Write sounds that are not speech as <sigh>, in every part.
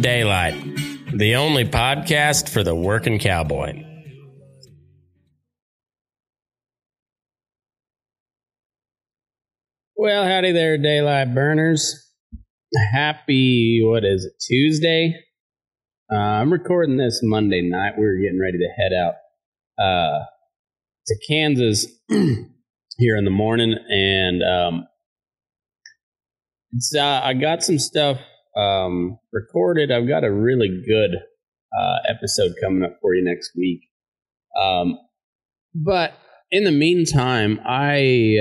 Daylight, the only podcast for the working cowboy. Well, howdy there, daylight burners. Happy, what is it, Tuesday? Uh, I'm recording this Monday night. We're getting ready to head out uh, to Kansas <clears throat> here in the morning, and um, uh, I got some stuff um, recorded. I've got a really good uh, episode coming up for you next week. Um, but in the meantime, I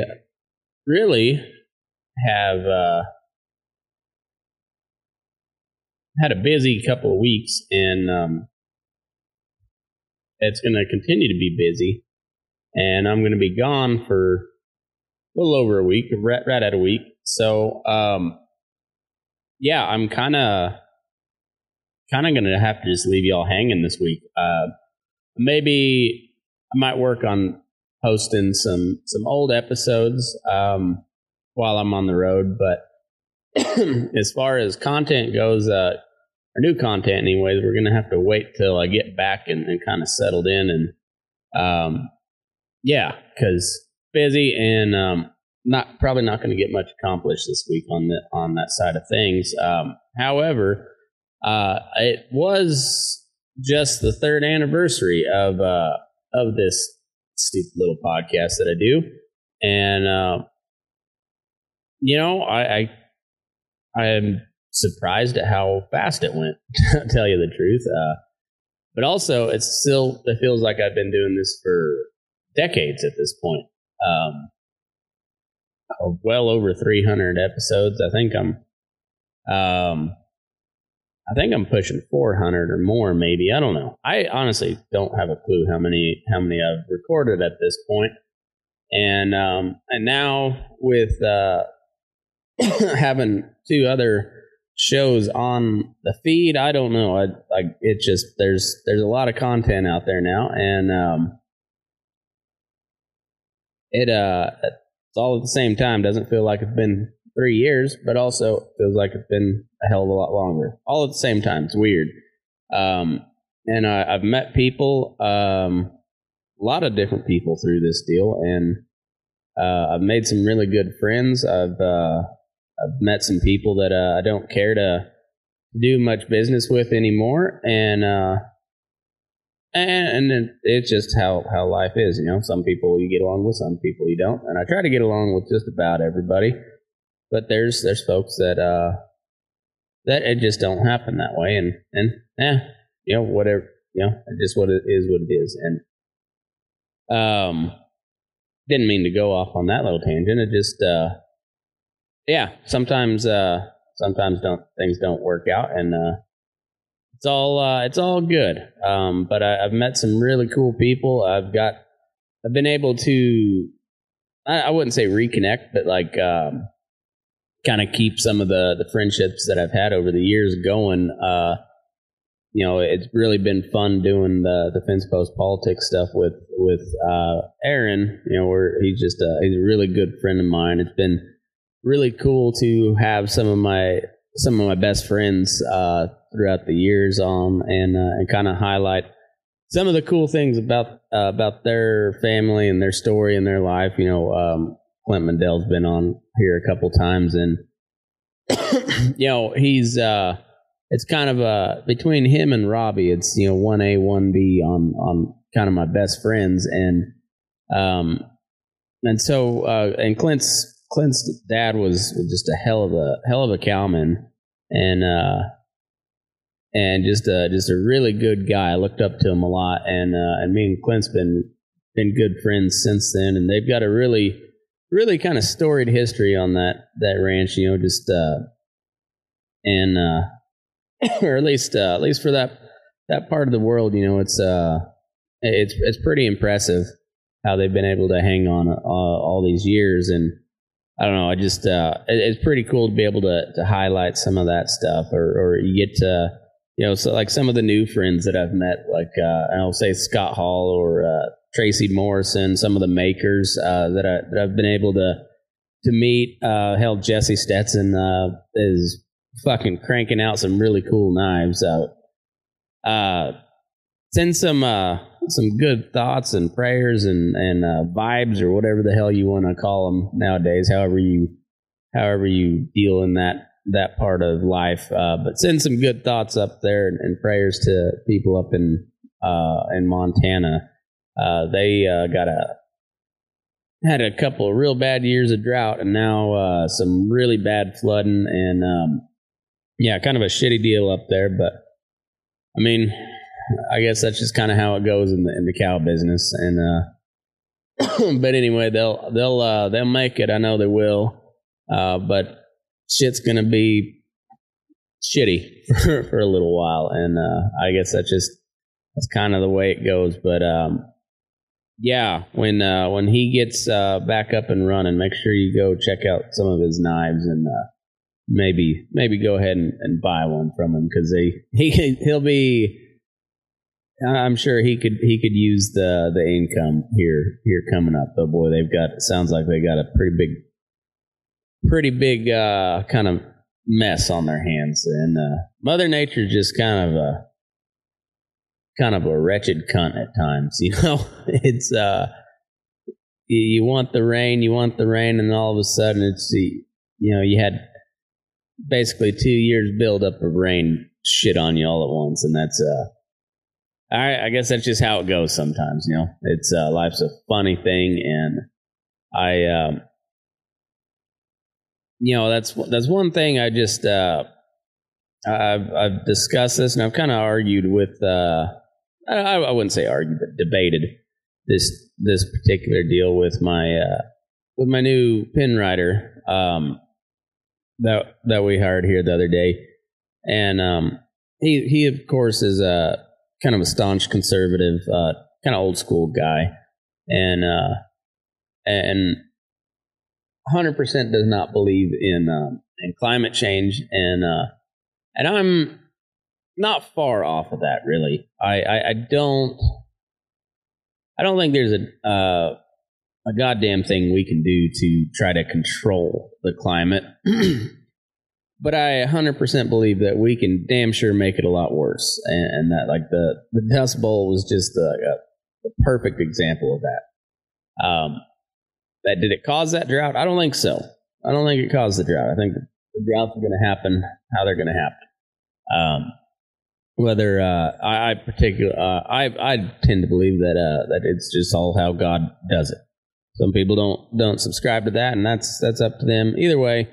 really have uh, had a busy couple of weeks, and um, it's going to continue to be busy. And I'm going to be gone for a little over a week, right, right at a week. So, um, yeah, I'm kind of kind of going to have to just leave y'all hanging this week. Uh, maybe I might work on posting some some old episodes um, while I'm on the road, but <clears throat> as far as content goes, uh, or new content, anyways, we're going to have to wait till I get back and, and kind of settled in, and um, yeah, because busy and um, not probably not going to get much accomplished this week on the on that side of things. Um, however, uh, it was just the third anniversary of uh, of this stupid little podcast that I do, and uh, you know, I, I I am surprised at how fast it went. <laughs> To tell you the truth, uh, but also it's still it feels like I've been doing this for decades at this point. Um, well over 300 episodes. I think I'm, um, I think I'm pushing 400 or more, maybe. I don't know. I honestly don't have a clue how many how many I've recorded at this point. And um, and now with uh, <coughs> having two other shows on the feed, I don't know. I like it. Just there's there's a lot of content out there now, and um, it uh it's all at the same time. Doesn't feel like it's been three years, but also feels like it's been a hell of a lot longer. All at the same time. It's weird. Um, and I, I've met people, um, a lot of different people through this deal, and uh, I've made some really good friends. I've uh, I've met some people that uh, I don't care to do much business with anymore, and uh, and, it's just how, how life is, you know. Some people you get along with, some people you don't. And I try to get along with just about everybody. But there's there's folks that uh that it just don't happen that way and and yeah, you know, whatever you know, just what it is what it is. And um didn't mean to go off on that little tangent. It just uh yeah, sometimes uh sometimes don't things don't work out and uh it's all uh, it's all good. Um, but I, I've met some really cool people. I've got I've been able to I, I wouldn't say reconnect, but like um, kind of keep some of the the friendships that I've had over the years going. Uh, you know, it's really been fun doing the the fence post politics stuff with with uh, Aaron. You know, where he's just a, he's a really good friend of mine. It's been really cool to have some of my some of my best friends uh, throughout the years on and uh, and kind of highlight some of the cool things about uh, about their family and their story and their life. You know, um, Clint Mandell's been on here a couple times, and <coughs> you know he's uh, it's kind of a between him and Robbie. It's you know one A one B on on kind of my best friends, and um and so uh, and Clint's Clint's dad was just a hell of a hell of a cowman, and uh, and just a just a really good guy. I looked up to him a lot, and uh, and me and Clint's been been good friends since then, and they've got a really really kind of storied history on that that ranch. You know, just uh, and uh, <coughs> or at least uh, at least for that that part of the world, you know, it's uh, it's it's pretty impressive how they've been able to hang on uh, all these years and I don't know. I just uh, it, it's pretty cool to be able to to highlight some of that stuff, or or you get to you know, so like some of the new friends that I've met, like uh, I'll say Scott Hall or uh, Tracy Morrison, some of the makers uh, that I that I've been able to to meet. Uh, hell, Jesse Stetson uh, is fucking cranking out some really cool knives out. Uh, send some some good thoughts and prayers and and uh, vibes or whatever the hell you want to call them nowadays. However you however you deal in that that part of life. Uh, but send some good thoughts up there and, and prayers to people up in uh, in Montana. Uh, they uh, got a had a couple of real bad years of drought and now uh, some really bad flooding and um, yeah, kind of a shitty deal up there. But I mean, I guess that's just kind of how it goes in the in the cow business. And uh, <clears throat> but anyway, they'll they'll uh, they'll make it. I know they will. Uh, but shit's gonna be shitty <laughs> for, for a little while, and uh, I guess that's just that's kind of the way it goes. But um, yeah, when uh, when he gets uh, back up and running, make sure you go check out some of his knives and uh, maybe maybe go ahead and, and buy one from him because they <laughs> he he'll be. I'm sure he could he could use the the income here here coming up. Though boy, they've got sounds like they got a pretty big pretty big uh, kind of mess on their hands, and uh, Mother Nature's just kind of a kind of a wretched cunt at times. <laughs> You know, it's uh, you want the rain, you want the rain, and all of a sudden it's you know you had basically two years build up of rain shit on you all at once, and that's uh. I, I guess that's just how it goes sometimes, you know. It's uh, life's a funny thing, and I um, you know that's that's one thing I just uh, I've I've discussed this and I've kind of argued with uh, I, I wouldn't say argued but debated this this particular deal with my uh, with my new pen rider um, that that we hired here the other day and um, he he of course is a kind of a staunch conservative uh, kind of old school guy and uh, and 100% does not believe in um, in climate change, and uh, and I'm not far off of that. Really, I, I, I don't I don't think there's a uh, a goddamn thing we can do to try to control the climate. <clears throat> but I 100% believe that we can damn sure make it a lot worse, and, and that like the the Dust Bowl was just a, a, a perfect example of that. Um, that did it cause that drought? I don't think so. I don't think it caused the drought. I think the droughts are going to happen how they're going to happen. Um, whether uh, I, I particular uh, I I tend to believe that uh, that it's just all how God does it. Some people don't don't subscribe to that, and that's that's up to them. Either way,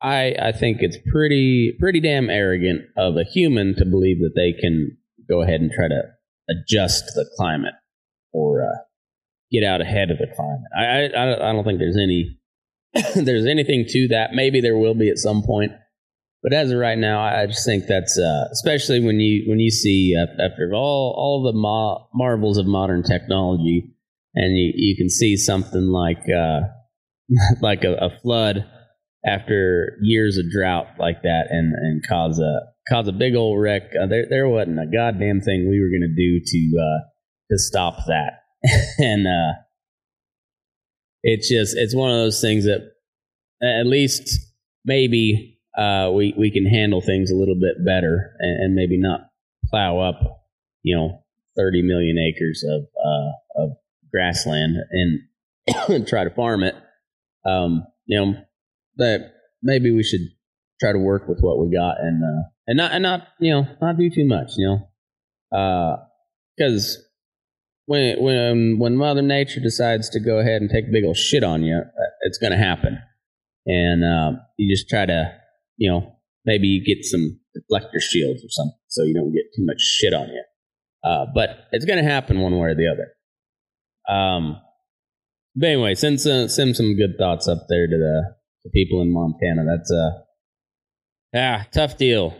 I I think it's pretty pretty damn arrogant of a human to believe that they can go ahead and try to adjust the climate or uh, get out ahead of the climate. I I, I don't think there's any <coughs> there's anything to that. Maybe there will be at some point, but as of right now, I just think that's uh, especially when you when you see uh, after all all the ma- marvels of modern technology, and you you can see something like uh, <laughs> like a, a flood after years of drought like that, and and cause a cause a big old wreck. Uh, there there wasn't a goddamn thing we were going to do to uh, to stop that. <laughs> and uh, it's just it's one of those things that at least maybe uh, we we can handle things a little bit better and, and maybe not plow up you know 30 million acres of uh, of grassland and <coughs> try to farm it. Um, you know that maybe we should try to work with what we got and uh, and not and not you know not do too much. You know because uh, when when when Mother Nature decides to go ahead and take a big old shit on you, uh, it's going to happen, and um, you just try to, you know, maybe you get some deflector shields or something so you don't get too much shit on you. Uh, but it's going to happen one way or the other. Um, but anyway, send some send some good thoughts up there to the, the people in Montana. That's a yeah, tough deal,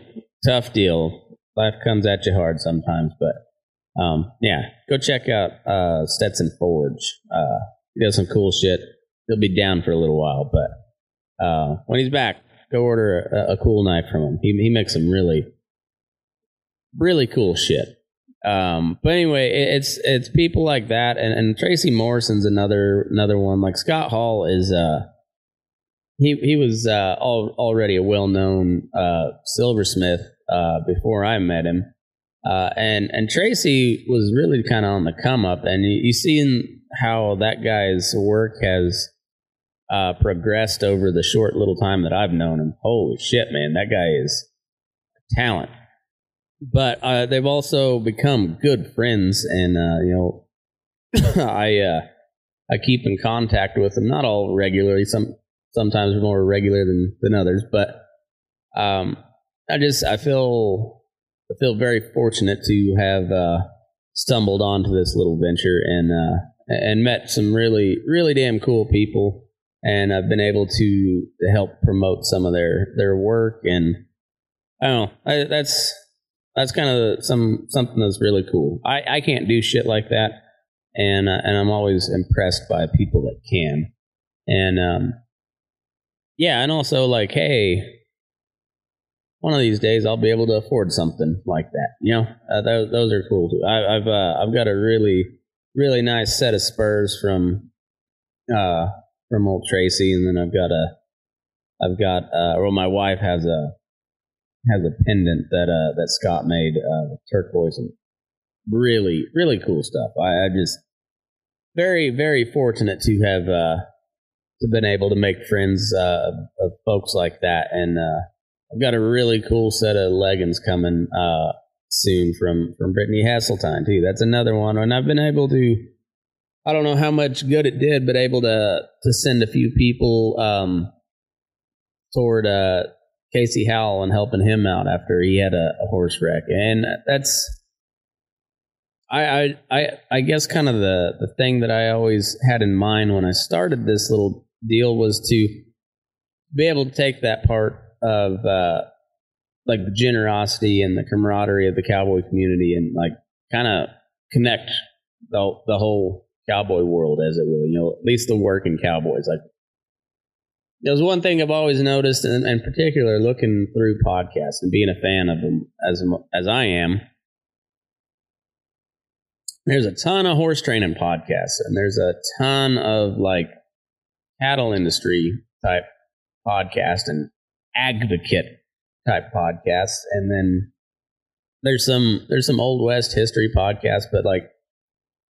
tough deal. Life comes at you hard sometimes, but um, yeah, go check out uh, Stetson Forge. Uh, he does some cool shit. He'll be down for a little while, but uh, when he's back, go order a, a cool knife from him. He he makes some really really cool shit. Um, but anyway, it, it's it's people like that, and, and Tracy Morrison's another another one. Like Scott Hall is uh he he was uh al- already a well known uh silversmith uh before I met him. Uh, and and Tracy was really kind of on the come up, and you, you seen how that guy's work has uh, progressed over the short little time that I've known him. Holy shit, man, that guy is talent but uh, they've also become good friends, and you know, <coughs> I I keep in contact with them. Not all regularly. Some sometimes more regular than than others, but um, I just I feel I feel very fortunate to have uh, stumbled onto this little venture and uh, and met some really really damn cool people, and I've been able to, help promote some of their their work and I don't know I, that's that's kind of some something that's really cool. I, I can't do shit like that, and uh, and I'm always impressed by people that can. And um, yeah, and also like, hey, one of these days I'll be able to afford something like that. You know, uh, those, those are cool too. I, have uh, I've got a really really nice set of spurs from uh from old Tracy, and then I've got a I've got uh, well, my wife has a has a pendant that uh, that Scott made uh, turquoise and really really cool stuff. I, I just very very fortunate to have uh, to been able to make friends uh, of folks like that, and uh, I've got a really cool set of leggings coming uh, soon from from Brittany Hasseltine too. That's another one, and I've been able to. I don't know how much good it did, but able to to send a few people um, toward uh, Casey Howell and helping him out after he had a, a horse wreck, and that's I, I I guess kind of the the thing that I always had in mind when I started this little deal was to be able to take that part of uh, like the generosity and the camaraderie of the cowboy community and like kind of connect the the whole cowboy world as it will, you know, at least the working cowboys. Like there's one thing I've always noticed, and in particular, looking through podcasts and being a fan of them as as I am. There's a ton of horse training podcasts, and there's a ton of like cattle industry type podcast and advocate type podcasts, and then there's some there's some old west history podcasts, but like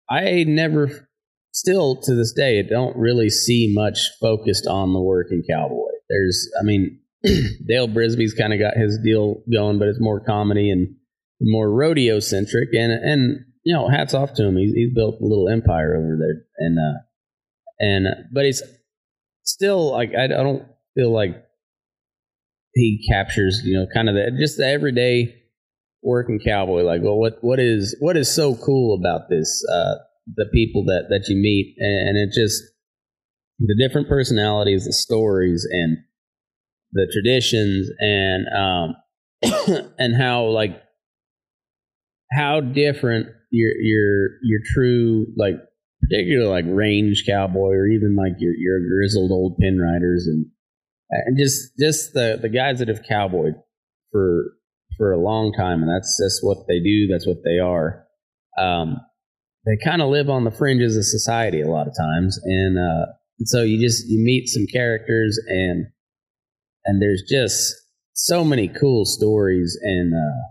I never still to this day, I don't really see much focused on the working cowboy. There's, I mean, <clears throat> Dale Brisby's kind of got his deal going, but it's more comedy and more rodeo centric. And and you know, hats off to him. He's, he's built a little empire over there, and uh, and but he's still like I, I don't feel like he captures you know kind of the just the everyday working cowboy. Like, well, what what is what is so cool about this? Uh, the people that that you meet, and, and it just the different personalities, the stories, and the traditions, and um, <coughs> and how like how different your your your true like particularly like range cowboy or even like your your grizzled old pen riders and and just just the the guys that have cowboyed for for a long time and that's just what they do that's what they are um they kind of live on the fringes of society a lot of times, and, uh, and so you just you meet some characters and and there's just so many cool stories and uh,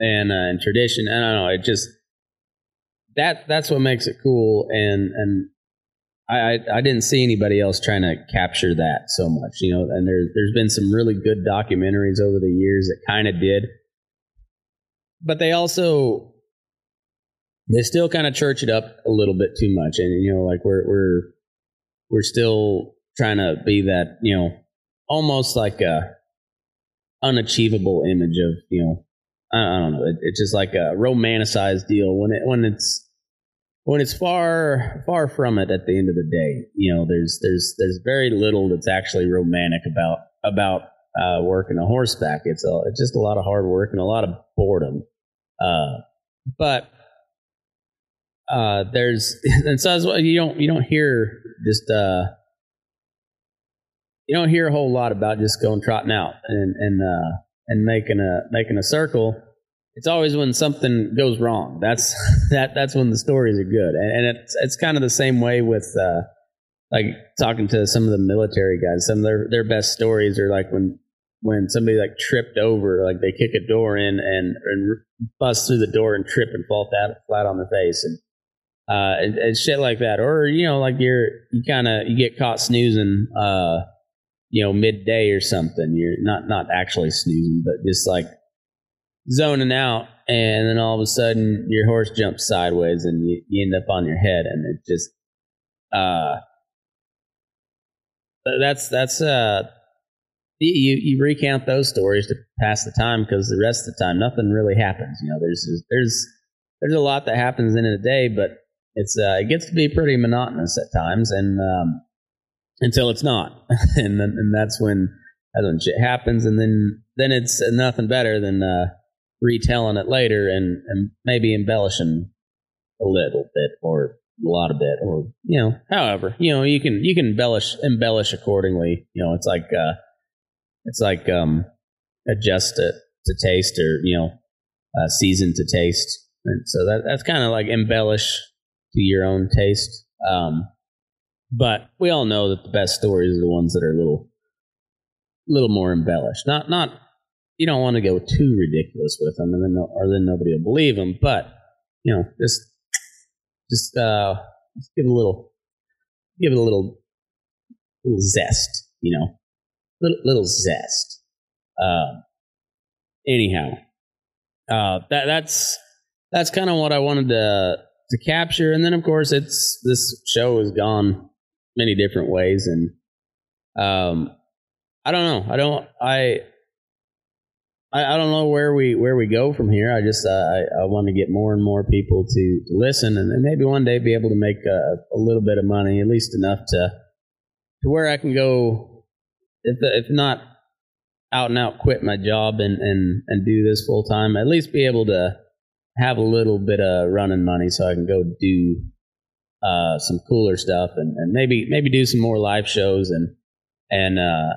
and uh, and tradition. I don't know. It just that that's what makes it cool. And and I, I, didn't see anybody else trying to capture that so much. You know, and there there's been some really good documentaries over the years that kind of did but they also they still kind of church it up a little bit too much, and you know, like we're we're we're still trying to be that you know almost like a unachievable image of you know I, I don't know it, it's just like a romanticized deal when it when it's when it's far far from it at the end of the day. You know, there's there's there's very little that's actually romantic about about uh, working a horseback. It's a, it's just a lot of hard work and a lot of boredom. Uh, but uh, there's <laughs> and so well, you don't you don't hear just uh, you don't hear a whole lot about just going trotting out and and uh, and making a making a circle. It's always when something goes wrong. That's <laughs> that that's when the stories are good, and, and it's it's kind of the same way with uh, like talking to some of the military guys. Some of their their best stories are like when when somebody like tripped over, like they kick a door in and and bust through the door and trip and fall flat flat on their face and uh and, and shit like that. Or you know, like you're you kind of you get caught snoozing, uh, you know, midday or something. You're not not actually snoozing, but just like zoning out, and then all of a sudden your horse jumps sideways and you, you end up on your head, and it just uh that's that's uh you you recount those stories to pass the time because the rest of the time nothing really happens. You know, there's there's there's a lot that happens in a day, but it's uh, it gets to be pretty monotonous at times, and um, until it's not, <laughs> and then, and that's when that's when shit happens, and then then it's nothing better than uh, retelling it later and and maybe embellishing a little bit or a lot of bit or you know however you know you can you can embellish embellish accordingly you know it's like uh it's like um, adjust it to taste or you know uh, season to taste, and so that that's kind of like embellish to your own taste. Um, but we all know that the best stories are the ones that are a little little more embellished. Not not you don't want to go too ridiculous with them, and then or then nobody will believe them. But you know, just just uh, just give it a little give it a little little zest. You know, little, little zest. Uh, anyhow, uh, that that's that's kind of what I wanted to to capture, and then of course it's this show has gone many different ways, and um, I don't know, I don't, I. I, I don't know where we where we go from here. I just uh, I, I want to get more and more people to, to listen, and then maybe one day be able to make a, a little bit of money, at least enough to to where I can go if if not out and out quit my job and and and do this full time, at least be able to have a little bit of running money so I can go do uh, some cooler stuff and, and maybe maybe do some more live shows and and uh,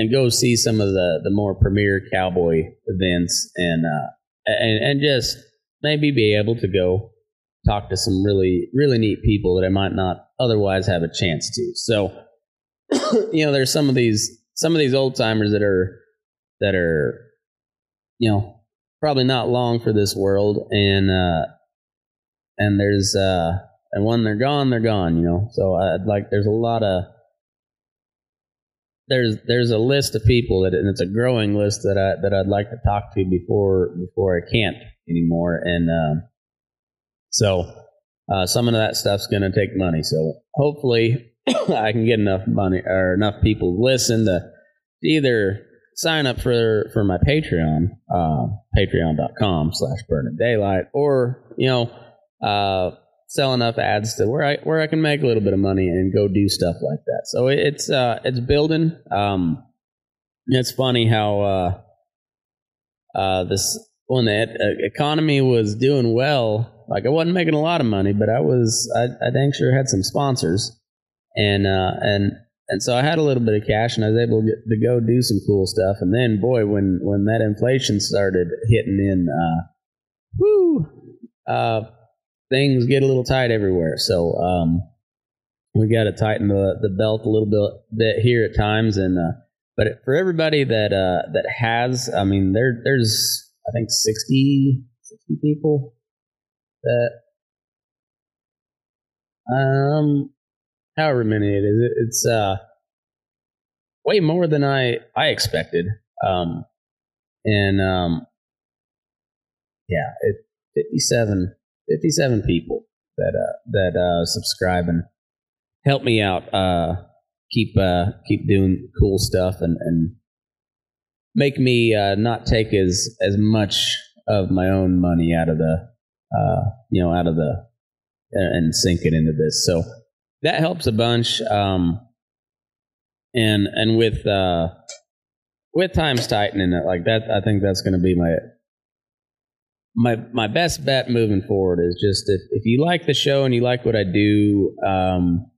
and go see some of the the more premier cowboy events and uh, and and just maybe be able to go talk to some really really neat people that I might not otherwise have a chance to. So <coughs> you know, there's some of these some of these old timers that are that are you know probably not long for this world and uh and there's uh and when they're gone they're gone you know so i'd like there's a lot of there's there's a list of people that and it's a growing list that i that i'd like to talk to before before i can't anymore. And um so uh some of that stuff's going to take money. So hopefully <coughs> I can get enough money or enough people to listen to either sign up for for my Patreon, uh, patreon.com slash burning daylight, or, you know, uh, sell enough ads to where I where I can make a little bit of money and go do stuff like that. So it's uh it's building. Um it's funny how uh uh this when the uh, economy was doing well, like I wasn't making a lot of money, but I was I I dang sure had some sponsors and uh, and and so I had a little bit of cash, and I was able to, get, to go do some cool stuff. And then, boy, when when that inflation started hitting in, uh, whoo, things get a little tight everywhere. So um, we got to tighten the, the belt a little bit bit here at times. And uh, but for everybody that uh, that has, I mean, there there's I think 60, 60 people that um however many it is. It's uh, way more than I I expected. Um, and um, yeah, it 57, 57 people that uh, that uh, subscribe and help me out. Uh, keep uh, keep doing cool stuff and and make me uh, not take as as much of my own money out of the uh, you know out of the and, sink it into this. So that helps a bunch. Um, and and with with times tightening it like that, I think that's going to be my my my best bet moving forward is just if, if you like the show and you like what I do, um,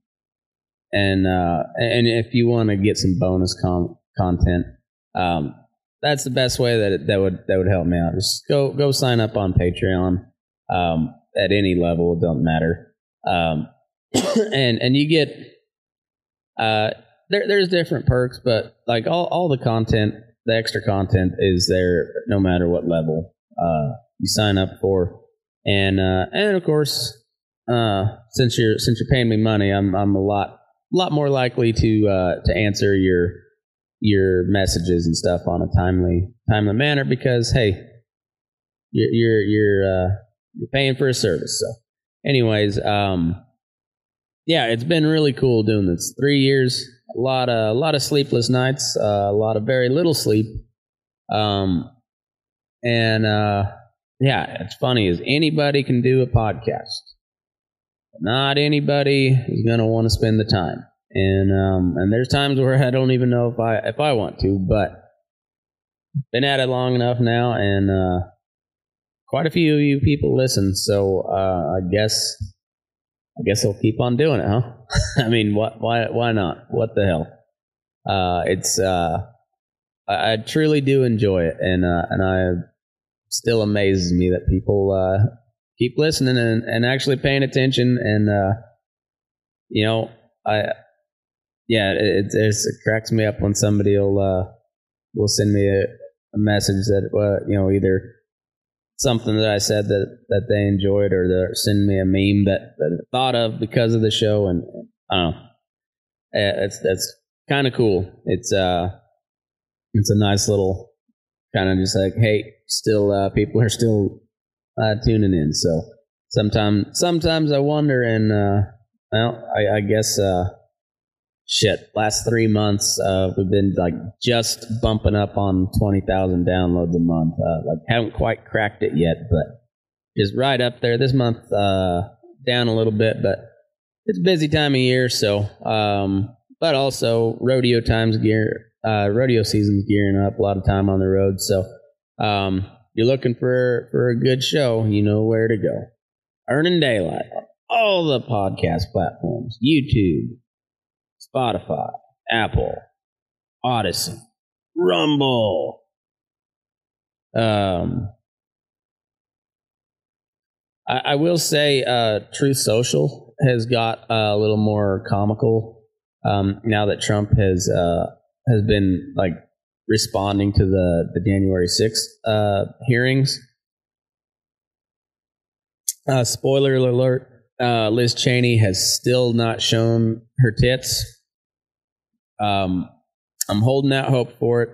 and uh, and if you want to get some bonus com- content, um, that's the best way that it, that would that would help me out. Just go go sign up on Patreon um, at any level. It doesn't matter, um, <coughs> and and you get uh, there. There's different perks, but like all all the content, the extra content is there no matter what level uh, you sign up for, and uh, and of course, uh, since you're since you're paying me money, I'm I'm a lot lot more likely to uh, to answer your your messages and stuff on a timely timely manner because hey, you're you're you're, uh, you're paying for a service. So, anyways, um, yeah, it's been really cool doing this. Three years, a lot of a lot of sleepless nights, uh, a lot of very little sleep, um, and uh, yeah, it's funny is anybody can do a podcast. Not anybody is going to want to spend the time, and um, and there's times where <laughs> I don't even know if I if I want to, but been at it long enough now, and uh, quite a few of you people listen, so uh, I guess I guess I'll keep on doing it, huh? <laughs> I mean, what why why not? What the hell? Uh, it's uh, I, I truly do enjoy it, and uh, and I still amazes me that people uh, keep listening and, and actually paying attention. And, uh, you know, I, yeah, it, it, it, cracks me up when somebody will, uh, will send me a, a message that, uh, you know, either something that I said that, that they enjoyed or they're sending me a meme that, that I thought of because of the show. And I don't know. It's, that's kind of cool. It's, uh, it's a nice little kind of just like, hey, still, uh, people are still uh, tuning in. So sometimes, sometimes I wonder, and uh, well, I, I guess uh, shit. Last three months, uh, we've been like just bumping up on twenty thousand downloads a month. Uh, like haven't quite cracked it yet, but just right up there. This month, down a little bit, but it's busy time of year. So, um, but also rodeo times gear, rodeo season's gearing up. A lot of time on the road, so. Um, you're looking for for a good show, you know where to go. Burning Daylight on all the podcast platforms: YouTube, Spotify, Apple, Odysee, Rumble. Um, I, I will say, uh, Truth Social has got a little more comical um, now that Trump has uh, has been like responding to the, the January 6th uh, hearings. Uh, spoiler alert uh, Liz Cheney has still not shown her tits. Um, I'm holding out hope for it.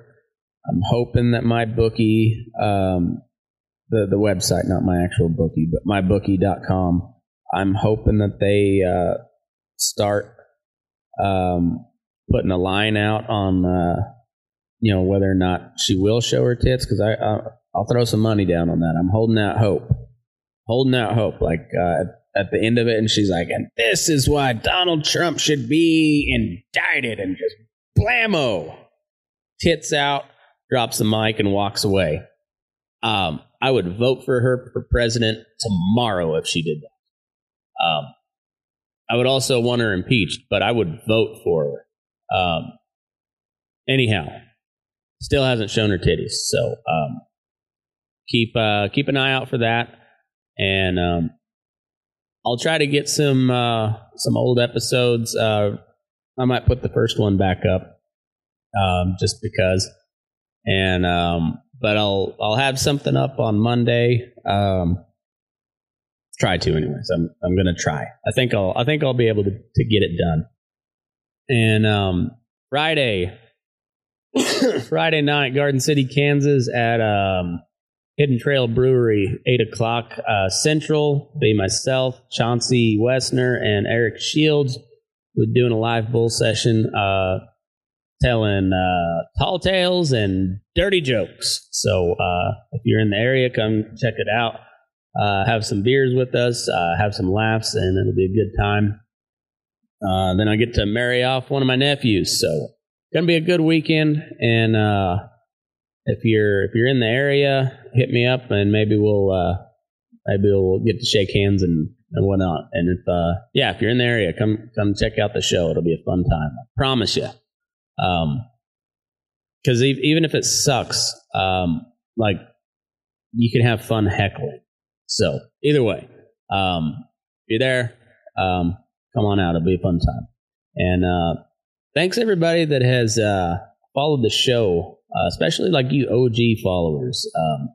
I'm hoping that my bookie, um, the, the website, not my actual bookie, but mybookie.com, I'm hoping that they uh, start um, putting a line out on uh, you know whether or not she will show her tits because I I'll, I'll, throw some money down on that. I'm holding out hope, holding out hope. Like uh, at the end of it, and she's like, "And this is why Donald Trump should be indicted," and just blammo, tits out, drops the mic, and walks away. Um, I would vote for her for president tomorrow if she did that. Um, I would also want her impeached, but I would vote for her. Um, anyhow, Still hasn't shown her titties, so um, keep uh, keep an eye out for that. And um, I'll try to get some uh, some old episodes. Uh, I might put the first one back up, um, just because. And um, but I'll I'll have something up on Monday. Um, try to, anyways. I'm I'm gonna try. I think I'll I think I'll be able to to get it done. And um, Friday, Friday night, Garden City, Kansas, at um, Hidden Trail Brewery, eight o'clock uh, Central. Be myself, Chauncey Wessner, and Eric Shields. We're doing a live bull session, uh, telling uh, tall tales and dirty jokes. So uh, if you're in the area, come check it out. uh, have some beers with us, uh, have some laughs, and it'll be a good time. Then I get to marry off one of my nephews, so gonna be a good weekend. And uh, if you're if you're in the area, hit me up, and maybe we'll uh, maybe we'll get to shake hands and, and whatnot. And if uh, yeah, if you're in the area, come come check out the show. It'll be a fun time. I promise you. Um, because even if it sucks, um, like you can have fun heckling. So either way, um, you're there, um, come on out. It'll be a fun time. And uh, thanks everybody that has uh, followed the show, uh, especially like you OG followers. Um,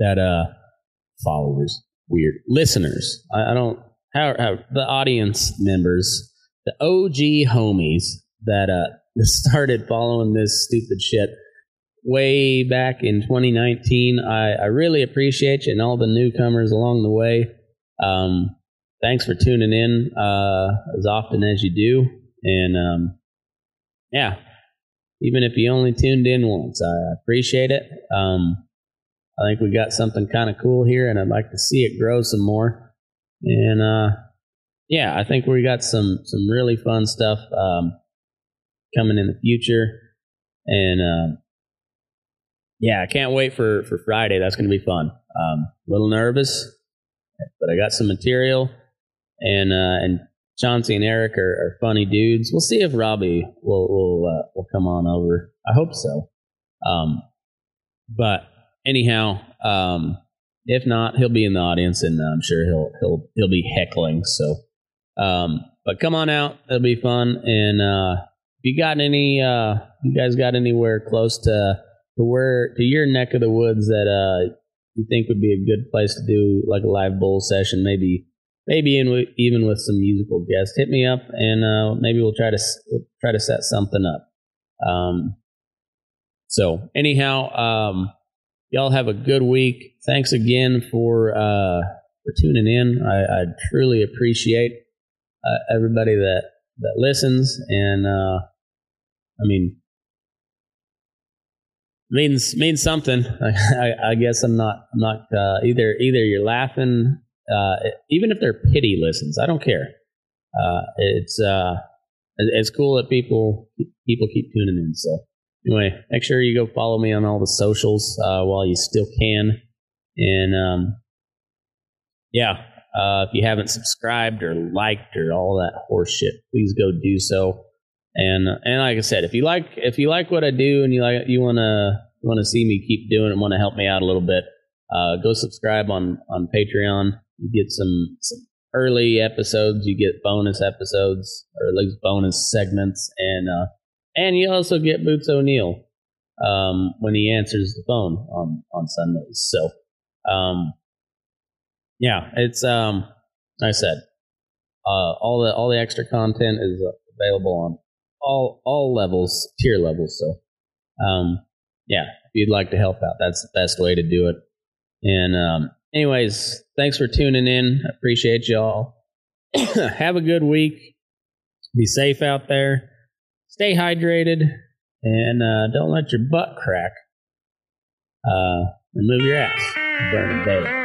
that uh, followers, weird listeners. I, I don't how, how the audience members, the OG homies that uh <laughs> started following this stupid shit way back in 2019. I, I really appreciate you and all the newcomers along the way. Um, thanks for tuning in uh, as often as you do. And um, yeah, even if you only tuned in once, I appreciate it. Um, I think we got something kind of cool here, and I'd like to see it grow some more. And uh, yeah, I think we got some some really fun stuff um, coming in the future. And uh, yeah, I can't wait for for Friday. That's going to be fun. Um, a little nervous, but I got some material, and uh, and Chauncey and Eric are, are funny dudes. We'll see if Robbie will will uh, will come on over. I hope so. Um, but anyhow, um, if not, he'll be in the audience, and I'm sure he'll he'll he'll be heckling. So, um, but come on out; it'll be fun. And uh, if you got any, uh, you guys got anywhere close to to where to your neck of the woods that uh you think would be a good place to do like a live bull session, maybe maybe in even with some musical guests, hit me up and uh, maybe we'll try to try to set something up. Um, so anyhow, um, y'all have a good week. Thanks again for uh, for tuning in. I, I truly appreciate uh, everybody that that listens, and uh, I mean means means something. <laughs> I, I, guess I'm not I'm not uh, either either you're laughing uh, even if they're pity listens. I don't care. Uh, it's uh, it's cool that people people keep tuning in. So anyway, make sure you go follow me on all the socials uh, while you still can, and um, yeah. Uh, if you haven't subscribed or liked or all that horseshit, please go do so. And and like I said, if you like if you like what I do and you like you want to you want to see me keep doing it, and want to help me out a little bit, go subscribe on on Patreon. You get some some early episodes. You get bonus episodes or at least bonus segments, and uh, and you also get Boots O'Neill um, when he answers the phone on on Sundays. So um, yeah, it's um, like I said uh, all the all the extra content is available on all all levels, tier levels. So, um, yeah, if you'd like to help out, that's the best way to do it. And um, anyways, thanks for tuning in. I appreciate y'all. <coughs> Have a good week. Be safe out there. Stay hydrated, and uh, don't let your butt crack. Uh, and move your ass. Burn a day.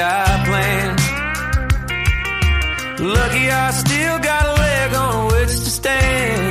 I planned. Lucky I still got a leg on which to stand.